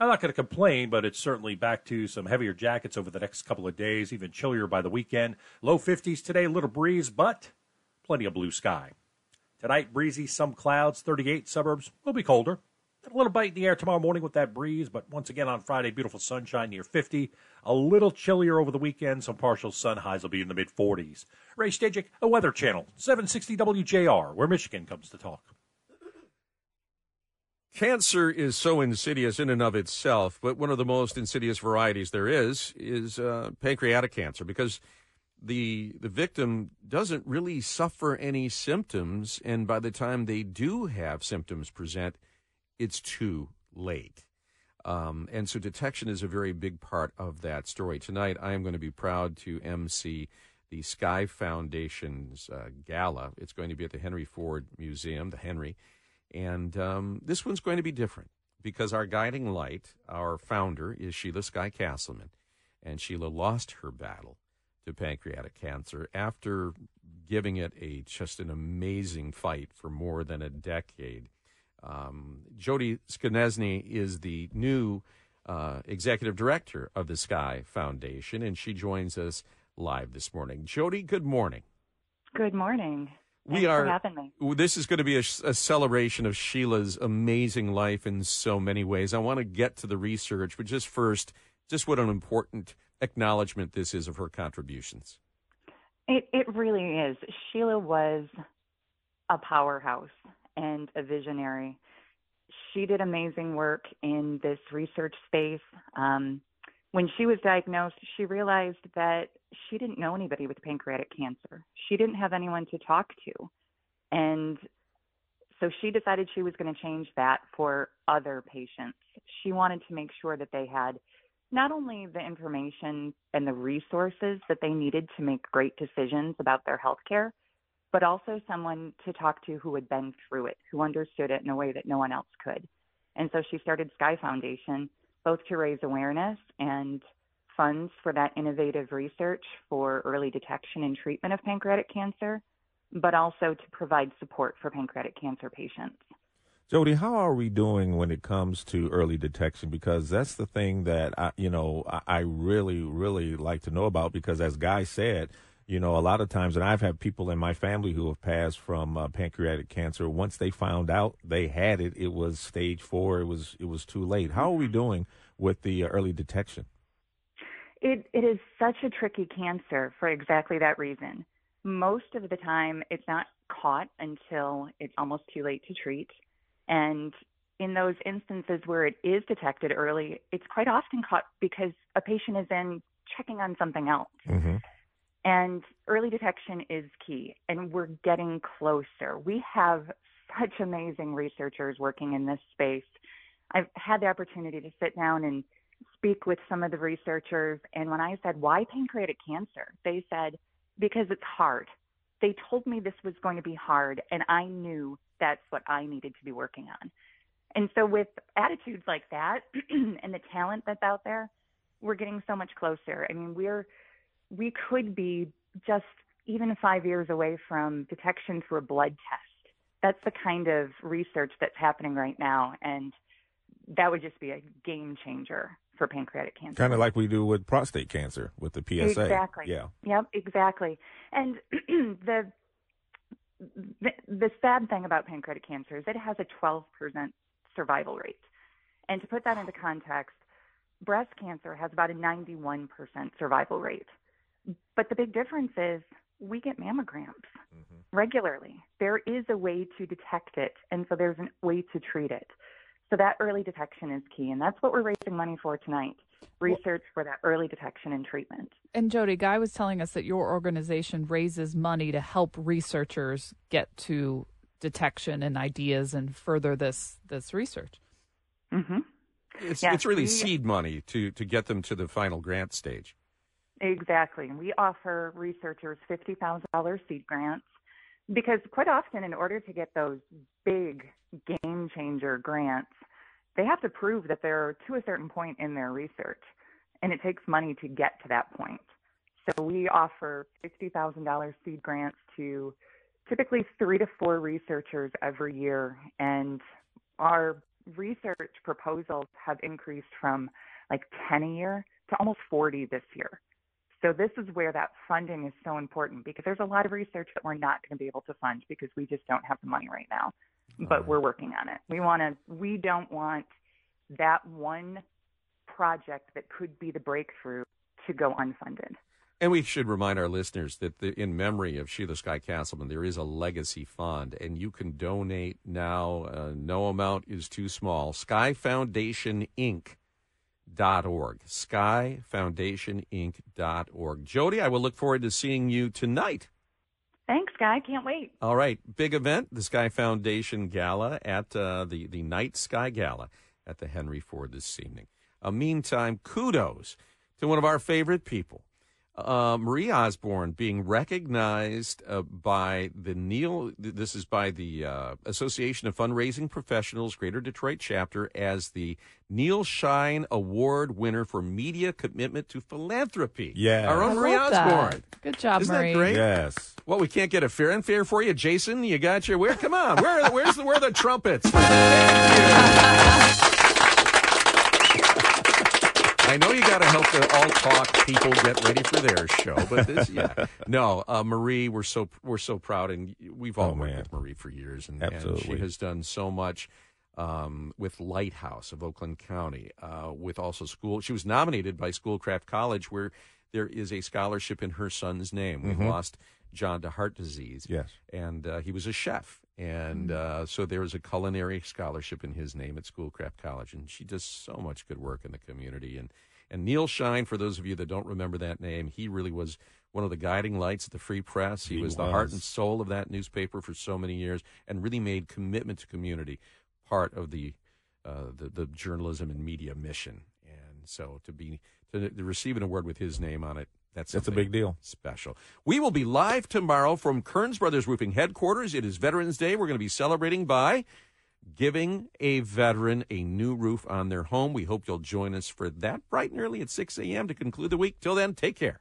I'm not going to complain, but it's certainly back to some heavier jackets over the next couple of days, even chillier by the weekend. Low 50s today, a little breeze, but plenty of blue sky. Tonight, breezy, some clouds, 38 suburbs will be colder. A little bite in the air tomorrow morning with that breeze, but once again on Friday, beautiful sunshine near 50. A little chillier over the weekend, some partial sun highs will be in the mid 40s. Ray Stajic, a Weather Channel, 760 WJR, where Michigan comes to talk. Cancer is so insidious in and of itself, but one of the most insidious varieties there is is uh, pancreatic cancer because the the victim doesn't really suffer any symptoms, and by the time they do have symptoms present, it's too late. Um, and so detection is a very big part of that story. Tonight, I am going to be proud to MC the Sky Foundation's uh, gala. It's going to be at the Henry Ford Museum, the Henry. And um, this one's going to be different because our guiding light, our founder, is Sheila Sky Kasselman. And Sheila lost her battle to pancreatic cancer after giving it a just an amazing fight for more than a decade. Um, Jody Skonieczny is the new uh, executive director of the Sky Foundation, and she joins us live this morning. Jody, good morning. Good morning. Thanks we are. This is going to be a, a, celebration of Sheila's amazing life in so many ways. I want to get to the research, but just first, just what an important acknowledgement this is of her contributions. It it really is. Sheila was a powerhouse and a visionary. She did amazing work in this research space. Um, when she was diagnosed, she realized that she didn't know anybody with pancreatic cancer. She didn't have anyone to talk to. And so she decided she was going to change that for other patients. She wanted to make sure that they had not only the information and the resources that they needed to make great decisions about their health care, but also someone to talk to who had been through it, who understood it in a way that no one else could. And so she started Sky Foundation both to raise awareness and funds for that innovative research for early detection and treatment of pancreatic cancer, but also to provide support for pancreatic cancer patients. Jody, how are we doing when it comes to early detection? Because that's the thing that I, you know, I really, really like to know about. Because as Guy said, you know, a lot of times, and I've had people in my family who have passed from uh, pancreatic cancer. Once they found out they had it, it was stage four. It was it was too late. How are we doing with the uh, early detection? It it is such a tricky cancer for exactly that reason. Most of the time, it's not caught until it's almost too late to treat, and in those instances where it is detected early, it's quite often caught because a patient is in checking on something else. Mm-hmm. And early detection is key, and we're getting closer. We have such amazing researchers working in this space. I've had the opportunity to sit down and speak with some of the researchers, and when I said, Why pancreatic cancer? they said, Because it's hard. They told me this was going to be hard, and I knew that's what I needed to be working on. And so, with attitudes like that and the talent that's out there, we're getting so much closer. I mean, we're we could be just even five years away from detection through a blood test. That's the kind of research that's happening right now, and that would just be a game changer for pancreatic cancer. Kind of like we do with prostate cancer with the PSA. Exactly. Yeah. Yep. Exactly. And the, the the sad thing about pancreatic cancer is that it has a 12% survival rate. And to put that into context, breast cancer has about a 91% survival rate. But the big difference is we get mammograms mm-hmm. regularly. There is a way to detect it, and so there's a way to treat it. So that early detection is key, and that's what we're raising money for tonight. Research for that early detection and treatment. And Jody, Guy was telling us that your organization raises money to help researchers get to detection and ideas and further this this research. Mm-hmm. It's, yes, it's really we, seed money to, to get them to the final grant stage. Exactly. We offer researchers $50,000 seed grants because quite often, in order to get those big game changer grants, they have to prove that they're to a certain point in their research, and it takes money to get to that point. So we offer $50,000 seed grants to typically three to four researchers every year, and our research proposals have increased from like 10 a year to almost 40 this year. So this is where that funding is so important because there's a lot of research that we're not going to be able to fund because we just don't have the money right now. But we're working on it. We want to we don't want that one project that could be the breakthrough to go unfunded. And we should remind our listeners that the, in memory of Sheila Sky Kasselman, there is a legacy fund, and you can donate now. Uh, no amount is too small. Sky Foundation Inc. Dot org, skyfoundationinc.org. Jody, I will look forward to seeing you tonight. Thanks, Guy. Can't wait. All right, big event, the Sky Foundation Gala at uh, the the Night Sky Gala at the Henry Ford this evening. Uh, meantime, kudos to one of our favorite people, uh, Marie Osborne, being recognized uh, by the Neil. This is by the uh, Association of Fundraising Professionals, Greater Detroit chapter, as the Neil Shine Award winner for media commitment to philanthropy. Yeah. our own I Marie love that. Osborne. Good job, Isn't Marie. that great? Yes. Well, we can't get a fair and fair for you, Jason. You got your where? Come on, where? Are the, where's the where are the trumpets? I know you got to help the all talk people get ready for their show, but this, yeah, no, uh, Marie, we're so we're so proud, and we've all Oh, worked man. with Marie for years, and, and she has done so much. Um, with Lighthouse of Oakland County, uh, with also school. She was nominated by Schoolcraft College, where there is a scholarship in her son's name. We've lost John to heart disease. Yes. And uh, he was a chef. And uh, so there was a culinary scholarship in his name at Schoolcraft College. And she does so much good work in the community. And, and Neil Shine, for those of you that don't remember that name, he really was one of the guiding lights at the Free Press. He, He was, the heart and soul of that newspaper for so many years and really made commitment to community part of the, uh, the, the journalism and media mission. And so to be to, to receive an award with his name on it, that's That's a big deal. special. We will be live tomorrow from Kearns Brothers Roofing headquarters. It is Veterans Day. We're going to be celebrating by giving a veteran a new roof on their home. We hope you'll join us for that bright and early at 6 a.m. to conclude the week. Till then, take care.